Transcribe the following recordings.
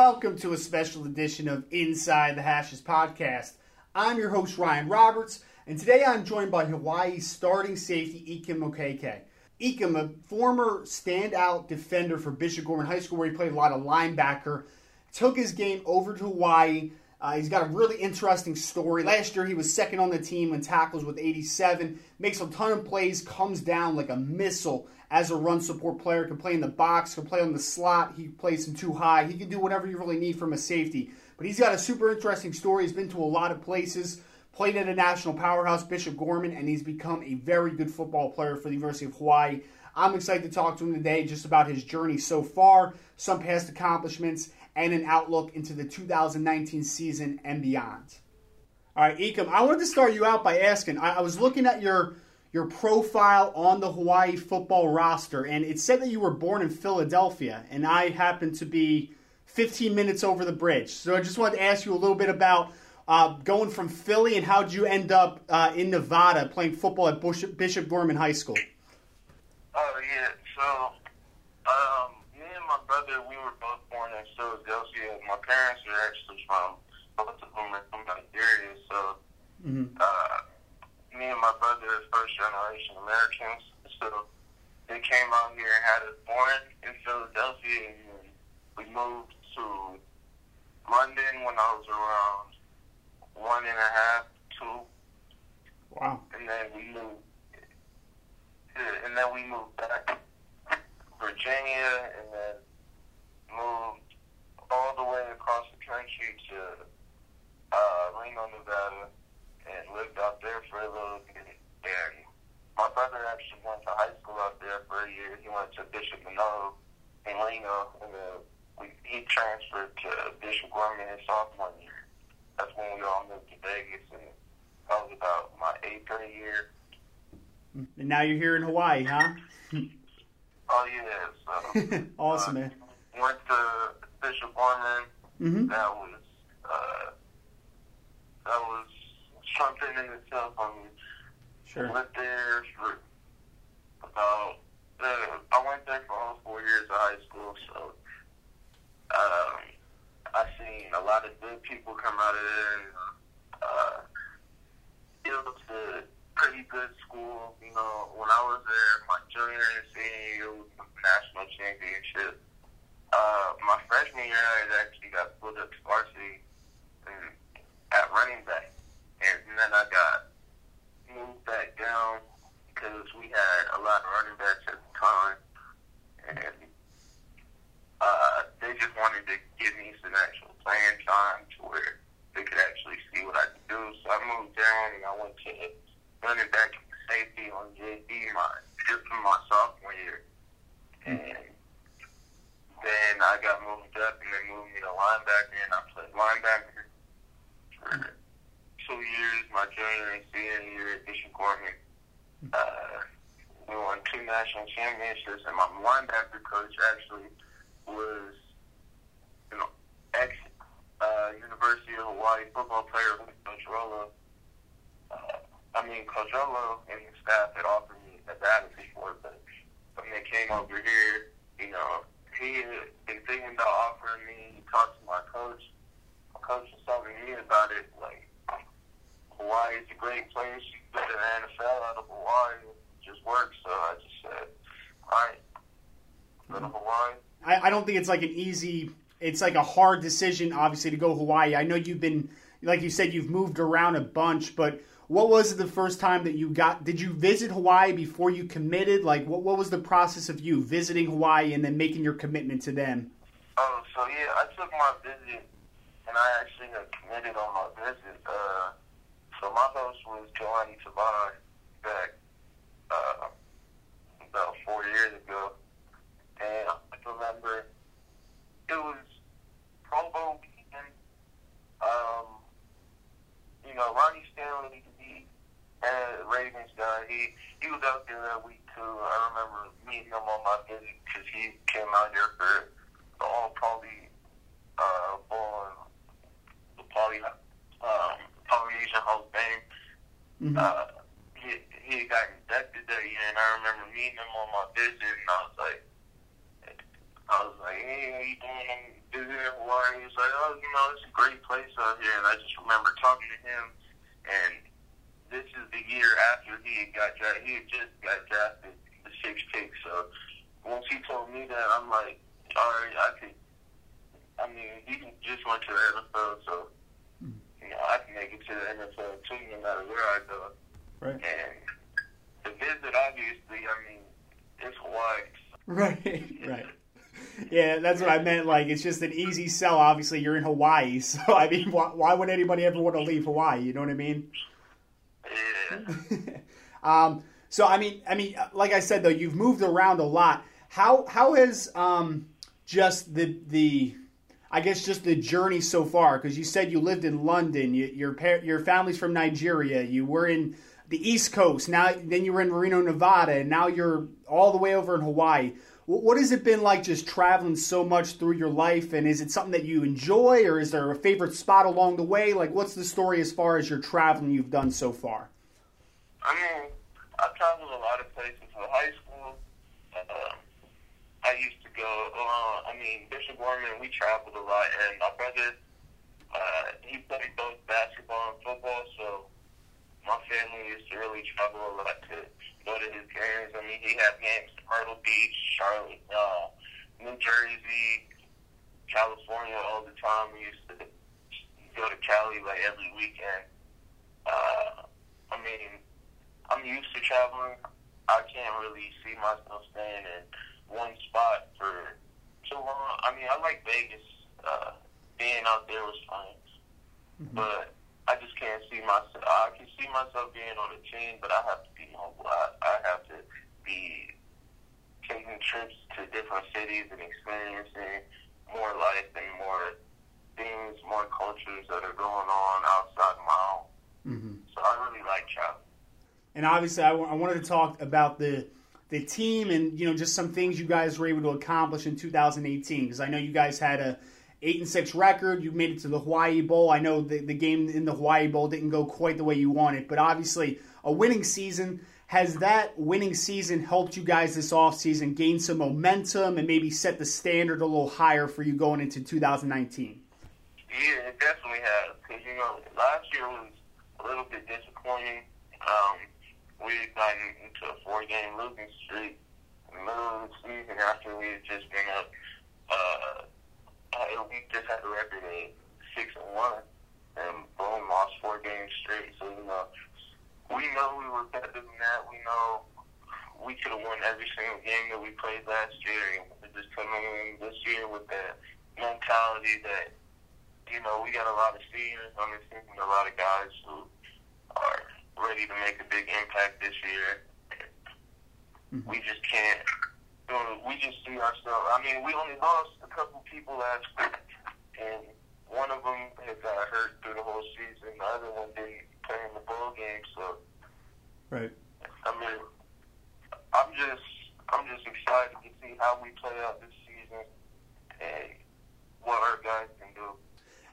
welcome to a special edition of Inside the Hashes podcast. I'm your host, Ryan Roberts, and today I'm joined by Hawaii's starting safety, Ikem Okeke. Ikem, a former standout defender for Bishop Gorman High School, where he played a lot of linebacker, took his game over to Hawaii. Uh, he's got a really interesting story. Last year, he was second on the team in tackles with 87, makes a ton of plays, comes down like a missile as a run support player, can play in the box, can play on the slot, he plays him too high. He can do whatever you really need from a safety. But he's got a super interesting story. He's been to a lot of places, played at a national powerhouse, Bishop Gorman, and he's become a very good football player for the University of Hawaii. I'm excited to talk to him today just about his journey so far, some past accomplishments, and an outlook into the 2019 season and beyond. All right, Ikem, I wanted to start you out by asking. I, I was looking at your your profile on the Hawaii football roster, and it said that you were born in Philadelphia, and I happen to be 15 minutes over the bridge. So I just wanted to ask you a little bit about uh, going from Philly and how did you end up uh, in Nevada playing football at Bishop, Bishop Gorman High School? Oh yeah, so um, brother, we were both born in Philadelphia. My parents are actually from both of them are from Nigeria, so mm-hmm. uh, me and my brother are first generation Americans. So they came out here and had us born in Philadelphia, and we moved to London when I was around one and a half, two. Wow. And then we moved, and then we moved back to Virginia, and then moved all the way across the country to uh, Reno, Nevada and lived out there for a little bit. And my brother actually went to high school out there for a year. He went to Bishop Manogue in Reno, and then we, he transferred to Bishop Gorman his sophomore year. That's when we all moved to Vegas, and that was about my eighth grade year. And now you're here in Hawaii, huh? oh yeah, so awesome, uh, man. Went to Bishop Gorman. Mm-hmm. That was uh, that was something in itself. I mean, sure. went there for about. Uh, I went there for all four years of high school, so um, I seen a lot of good people come out of there. And, uh, it was a pretty good school. You know, when I was there, my junior and senior year was the national championship. Uh, my freshman year, I actually got pulled up to varsity and at running back. And then I got moved back down because we had a lot of running backs at the time. And uh, they just wanted to give me some actual playing time to where they could actually see what I could do. So I moved down and I went to running back safety on JV my just from my sophomore year. And then I got moved up and they moved me to linebacker and I played linebacker for two years, my junior and senior year at Bishop Gorman. Uh, we won two national championships, and my linebacker coach actually was an ex uh, University of Hawaii football player, Coach Rolo. Uh, I mean, Coach Rolo and his staff had offered me a battle before, but when they came over here, you know, he been thinking about offering me. He talked to my coach. My coach was talking to me about it, like Hawaii is a great place. You get an NFL out of Hawaii. It just works. So I just said, all right, go to Hawaii. I, I don't think it's like an easy. It's like a hard decision, obviously, to go Hawaii. I know you've been, like you said, you've moved around a bunch, but what was the first time that you got? Did you visit Hawaii before you committed? Like, what what was the process of you visiting Hawaii and then making your commitment to them? Oh, so yeah, I took my visit, and I actually got committed on my visit. Uh, so my host was Joanny Tavon back uh, about four years ago. And I remember it was Pro Bowl weekend. Um, you know, Ronnie Stanley, he had Ravens guy. He was out there that week too. I remember meeting him on my visit because he came out here for the All Poly uh, Bowl, the Poly um, Polynesian of Fame. Mm-hmm. Uh, he he got inducted that year, and I remember meeting him on my visit, and I was like, I was like, hey, how you doing? I'm visiting Hawaii. oh, you know, it's a great place out here. And I just remember talking to him, and this is the year after he had got drafted. He had just got drafted, the sixth pick. So once he told me that, I'm like, all right, I could. I mean, he just went to the NFL, so hmm. you know, I can make it to the NFL too, no matter where I go. Right. And the visit, obviously, I mean, it's Hawaii. Right, right. Yeah, that's what I meant. Like, it's just an easy sell. Obviously, you're in Hawaii, so I mean, why, why would anybody ever want to leave Hawaii? You know what I mean? Um, so I mean, I mean, like I said though, you've moved around a lot. How how has um, just the the I guess just the journey so far? Because you said you lived in London, you, your your family's from Nigeria, you were in the East Coast, now then you were in Reno, Nevada, and now you're all the way over in Hawaii. What, what has it been like just traveling so much through your life? And is it something that you enjoy, or is there a favorite spot along the way? Like, what's the story as far as your traveling you've done so far? I mean, I traveled a lot of places for high school. Uh, I used to go. Uh, I mean, Bishop Gorman. We traveled a lot, and my brother, uh, he played both basketball and football, so my family used to really travel a lot to go to his games. I mean, he had games in Myrtle Beach, Charlotte, uh, New Jersey, California all the time. We used to go to Cali like every weekend. Uh, I mean, I'm used to traveling. I can't really see myself staying in one spot for too long. I mean, I like Vegas. Uh, being out there was fun, Mm-hmm. but I just can't see myself. I can see myself being on a team, but I have to be mobile. I, I have to be taking trips to different cities and experiencing more life and more things, more cultures that are going on outside my own. Mm-hmm. So I really like traveling. And obviously I, w- I wanted to talk about the the team and you know just some things you guys were able to accomplish in 2018 because I know you guys had a eight and six record. You made it to the Hawaii Bowl. I know the the game in the Hawaii Bowl didn't go quite the way you wanted, but obviously a winning season. Has that winning season helped you guys this offseason gain some momentum and maybe set the standard a little higher for you going into 2019? Yeah, it definitely has. Because, you know, last year was a little bit disappointing. Um, we had gotten into a four-game losing streak in the middle of the season after we had just been up. Uh, uh, we just had a record of six and one, and boom, lost four games straight. So you know, we know we were better than that. We know we could have won every single game that we played last year, and we're just coming in this year with that mentality that you know we got a lot of seniors on this team, a lot of guys who are ready to make a big impact this year. Mm-hmm. We just can't. You know, we just see ourselves. I mean, we only lost a couple people last week, and one of them had got hurt through the whole season. The other one didn't play in the bowl game. So, Right. I mean, I'm just, I'm just excited to see how we play out this season and what our guys can do.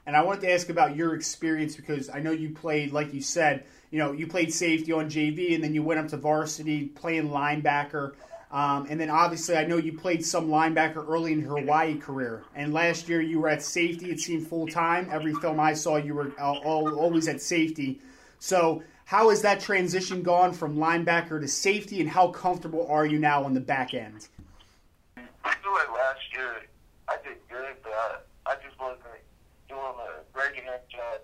And I wanted to ask about your experience because I know you played, like you said, you know, you played safety on JV and then you went up to varsity playing linebacker. Um, and then obviously, I know you played some linebacker early in your Hawaii career. And last year, you were at safety. It seemed full time. Every film I saw, you were uh, all, always at safety. So, how has that transition gone from linebacker to safety, and how comfortable are you now on the back end? I feel like last year I did good, but I, I just wasn't doing a great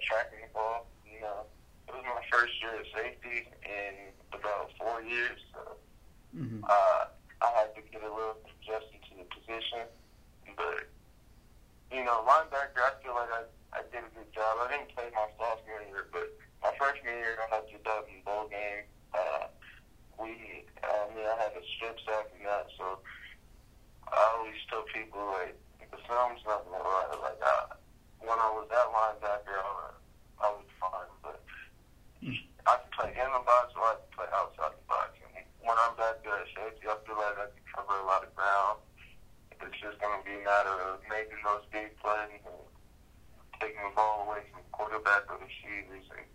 tracking ball. You know, it was my first year at safety in about four years, so Mm-hmm. uh, I had to get a little adjusted to the position. But you know, linebacker, I feel like I I did a good job. I didn't play my sophomore year, but my freshman year I had to dub in bowl game. Uh, we, I mean, I had a strip sack and that, so I always tell people like the film's not gonna lie. Like I, when I was at linebacker, I was, I was fine, but I can play in the box or I can play outside the box. And when I'm back there at safety, I feel like I can cover a lot of ground. It's just gonna be a matter of making those big plays and taking the ball away from the quarterback or the receivers and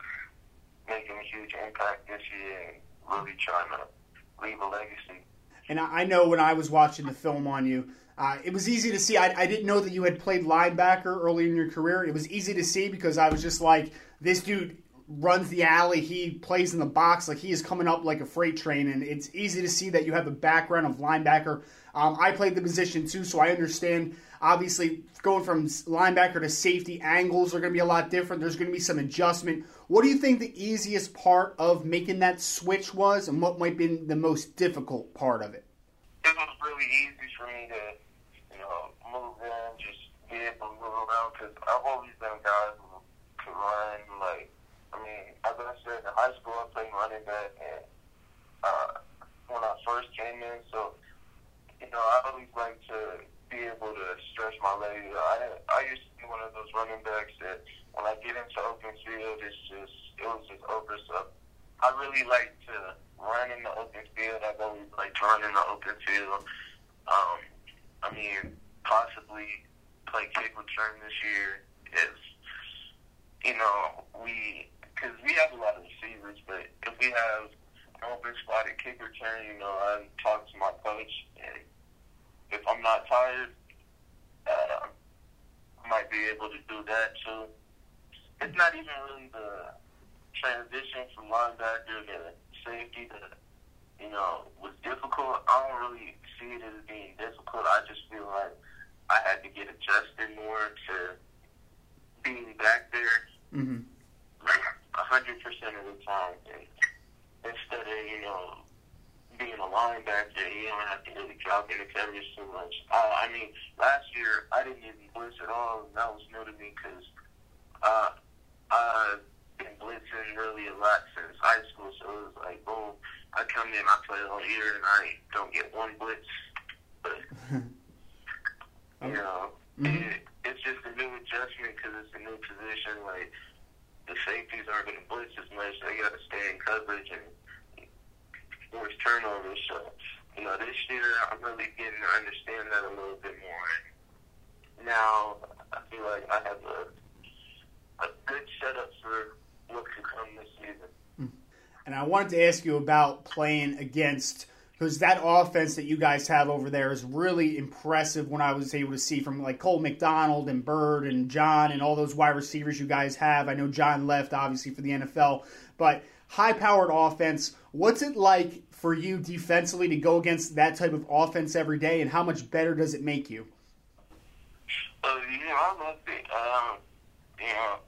trying to leave a legacy. and I know when I was watching the film on you, uh, it was easy to see. I, I, didn't know that you had played linebacker early in your career. It was easy to see because I was just like, this dude runs the alley. He plays in the box like he is coming up like a freight train, and it's easy to see that you have a background of linebacker. Um, I played the position too, so I understand. Obviously, going from linebacker to safety angles are going to be a lot different. There's going to be some adjustment. What do you think the easiest part of making that switch was, and what might be the most difficult part of it? It was really easy for me to, you know, move in, just be able to move around because I've always been a guy who could run like mean, as I said, in high school I played running back, and uh, when I first came in, so you know, I always like to be able to stretch my legs. I I used to be one of those running backs that when I get into open field, it's just it was just over. So I really like to run in the open field. I've always liked to run in the open field. Um, I mean, possibly play kick return this year is, you know, we because we have a lot of receivers, but if we have an open spot at kick return, you know, I talk to my coach, and if I'm not tired, uh, I might be able to do that too. It's not even really the transition from linebacker to safety that you know was difficult. I don't really see it as being difficult. I just feel like I had to get adjusted more to being back there. Mm-hmm hundred percent of the time. And instead of you know being a linebacker, you don't have to really drop into coverage too much. Uh, I mean, last year I didn't even blitz at all, and that was new to me because uh, I've been blitzing really a lot since high school. So it was like, boom, I come in, I play all year, and I don't get one blitz. But you know, mm-hmm. it, it's just a new adjustment because it's a new position. Like the safeties aren't going to blitz as much. They got to stay in coverage and force turnovers. So, you know, this year I'm really getting to understand that a little bit more. Now I feel like I have a a good setup for what could come this season. Hmm. And I wanted to ask you about playing against because that offense that you guys have over there is really impressive when I was able to see from like Cole McDonald and Byrd and John and all those wide receivers you guys have. I know John left obviously for the NFL, but high powered offense. What's it like for you defensively to go against that type of offense every day, and how much better does it make you? Uh, yeah, I love it. Um, you know,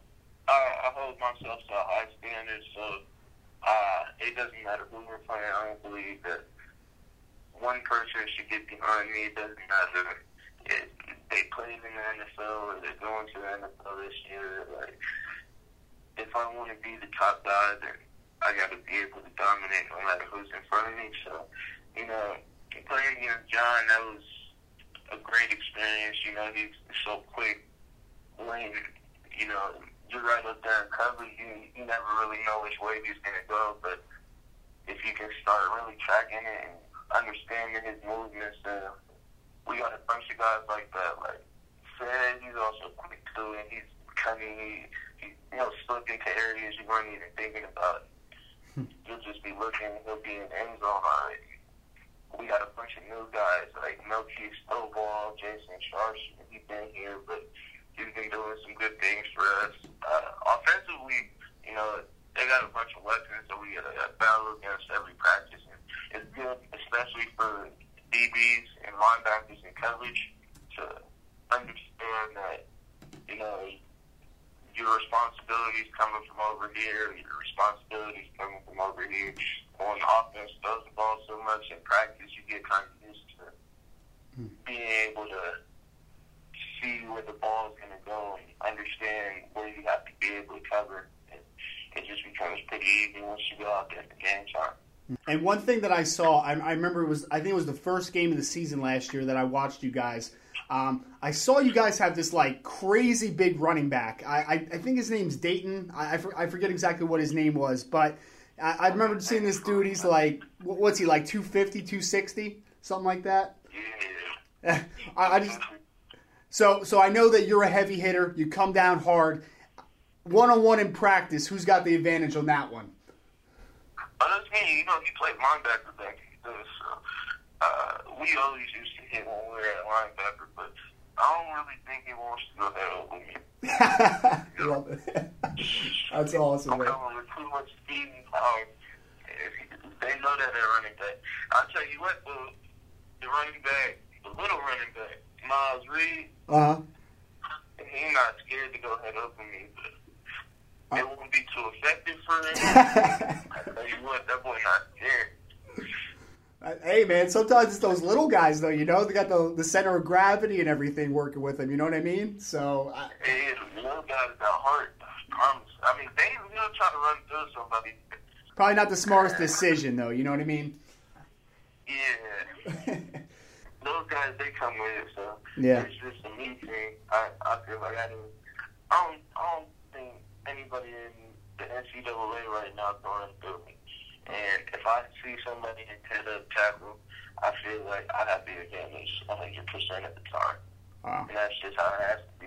I, I hold myself to a high standard, so uh, it doesn't matter who we're playing. I don't believe that one person should get behind me. It doesn't matter if they played in the NFL or they're going to the NFL this year. Like, if I want to be the top guy, then I got to be able to dominate no matter who's in front of me. So, you know, playing against John, that was a great experience. You know, he's so quick. When, you know, there you, you never really know which way he's going to go. But if you can start really tracking it and understanding his movements. And we got a bunch of guys like that. Like Fed, he's also quick too, and he's coming. He, he you know slip into areas you weren't even thinking about. Hmm. You'll just be looking. He'll be in end zone already. We got a bunch of new guys like Melky Stovall, Jason Sharsh. He's been here, but he's been doing some good things for us. Uh, offensively, you know, they got a bunch of weapons that we to battle against every practice is good, especially for DBs and linebackers in coverage, to understand that, you know, your responsibilities coming from over here, your responsibilities coming from over here. On offense throws the ball so much in practice, you get kind of used to hmm. being able to see where the ball is going to go and understand where you have to be able to cover. And it just becomes pretty easy once you go out there at the game time. And one thing that I saw, I, I, remember it was, I think it was the first game of the season last year that I watched you guys. Um, I saw you guys have this like crazy big running back. I, I, I think his name's Dayton. I, I, forget exactly what his name was, but I, I remember seeing this dude. He's like, what's he like, 250, 260, something like that? I, I just so so I know that you're a heavy hitter. You come down hard. One on one in practice, who's got the advantage on that one? But that's me, you know, he played linebacker back then, so uh, we always used to hit when we were at linebacker, but I don't really think he wants to go that over me. Love it. That's awesome, I'm man. coming with too much speed and power. They know that at running back. I'll tell you what, the, the running back, the little running back, Miles Reed, Uh huh. he's not scared to go head over me, but it won't be too effective for him. I tell you what, that boy not scared. hey, man. Sometimes it's those little guys, though. You know, they got the the center of gravity and everything working with them. You know what I mean? So, I, Hey, the little guys got heart. Promise. I mean, they will try to run through somebody. probably not the smartest decision, though. You know what I mean? Yeah. Those guys, they come with it, so Yeah. it's just a me thing. I, I feel like I don't, I don't, I don't think anybody in the NCAA right now can run through me. And if I see somebody hit a tackle, I feel like I have the advantage 100% of the time. Wow. And that's just how it has to be.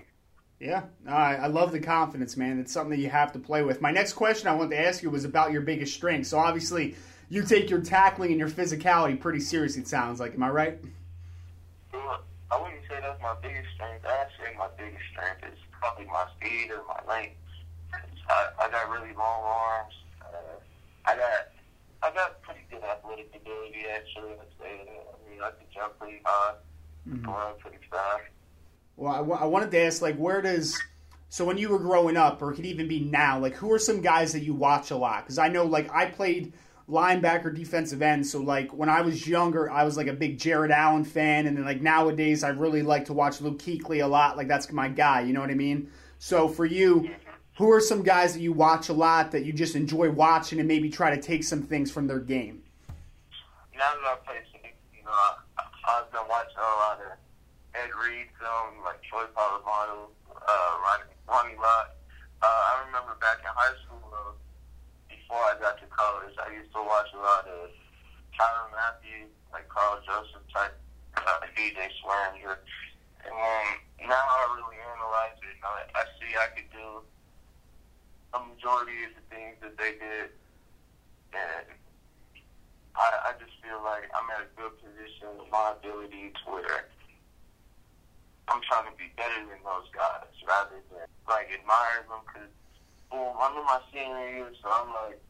Yeah, I, I love the confidence, man. It's something that you have to play with. My next question I wanted to ask you was about your biggest strength. So obviously, you take your tackling and your physicality pretty seriously. It sounds like. Am I right? My biggest strength. I'd say my biggest strength is probably my speed or my length. I, I got really long arms. Uh, I got I got pretty good athletic ability actually. I'd say. I mean, I can jump pretty high, run pretty fast. Well, I, I wanted to ask, like, where does so when you were growing up, or it could even be now, like, who are some guys that you watch a lot? Because I know, like, I played linebacker, defensive end, so like when I was younger, I was like a big Jared Allen fan, and then like nowadays, I really like to watch Luke Kuechly a lot. Like, that's my guy. You know what I mean? So for you. Who are some guys that you watch a lot that you just enjoy watching and maybe try to take some things from their game? Now that I play you know, I've been watching a lot of Ed Reed film, like Troy Polamalu, uh, Ronnie, Ronnie Lott. Uh, I remember back in high school, before I got to college, I used to watch a lot of Tyrann Mathieu, like Karl Joseph type, uh, DJ Swearinger. And then now I really analyze it. I, I see I could do a majority of the things that they did. And I, I just feel like I'm at a good position with my ability to where I'm trying to be better than those guys rather than like admire them because boom, I'm in my senior year, so I'm like,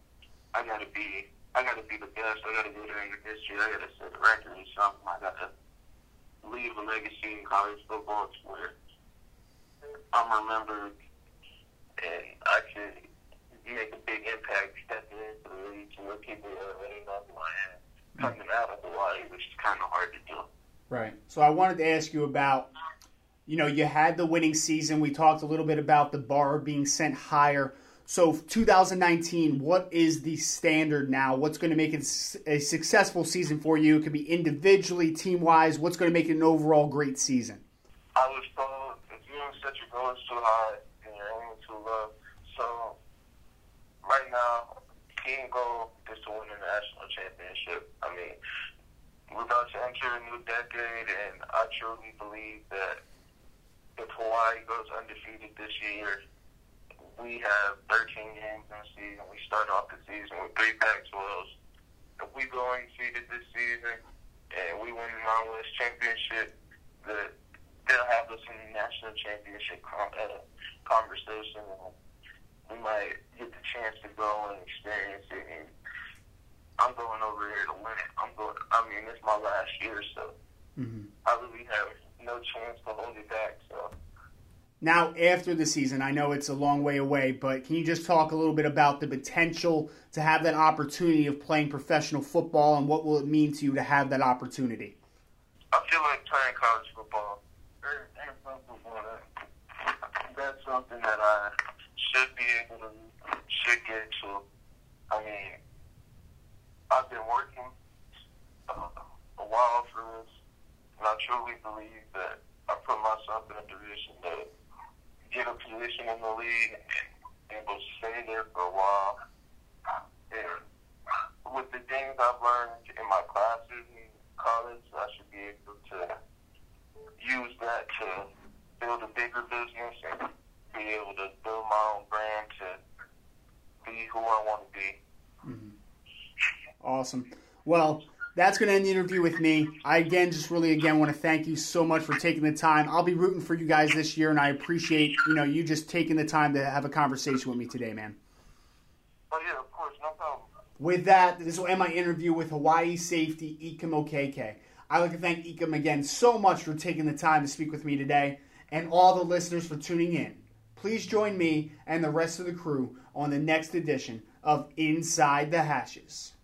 I gotta be, I gotta be the best. I gotta go there in history. I gotta set a record or something. I gotta leave a legacy in college football to where I'm remembered and I can make a big impact stepping into the league to where people already know who I am mm. coming out of Hawaii, which is kind of hard to do. Right. So I wanted to ask you about, you know, you had the winning season. We talked a little bit about the bar being sent higher. So 2019, what is the standard now? What's going to make it a successful season for you? It could be individually, team wise. What's going to make it an overall great season? I was told if you don't set your goals too high and you're aiming too low. So right now, team goal is to win the national championship. I mean, we're about to enter a new decade, and I truly believe that if Hawaii goes undefeated this year, we have 13 games in the season. We start off the season with three Pac-12s. If we go undefeated this season and we win the Mountain West championship, the they'll have us in the national championship con- uh, conversation. And we might get the chance to go and experience it. And I'm going over there to win it. I'm going. I mean, it's my last year, so Mm-hmm. I really have no chance to hold it back. So Now, after the season, I know it's a long way away, but can you just talk a little bit about the potential to have that opportunity of playing professional football and what will it mean to you to have that opportunity? I feel like playing college football. or NFL football. That, that's something that I should be able to should get to. I mean, I've been working uh, a while for this, and I truly believe that I put myself in a position to get a position in the league and able to stay there for a while. And with the things I've learned in my classes in college, I should be able to use that to build a bigger business and be able to build my own brand to be who I want to be. Mm-hmm. Awesome. Well, that's going to end the interview with me. I again just really again want to thank you so much for taking the time. I'll be rooting for you guys this year, and I appreciate you know you just taking the time to have a conversation with me today, man. Oh yeah, of course, no problem. With that, this will end my interview with Hawaii safety Ikem Okeke. I'd like to thank Ikem again so much for taking the time to speak with me today, and all the listeners for tuning in. Please join me and the rest of the crew on the next edition of Inside the Hashes.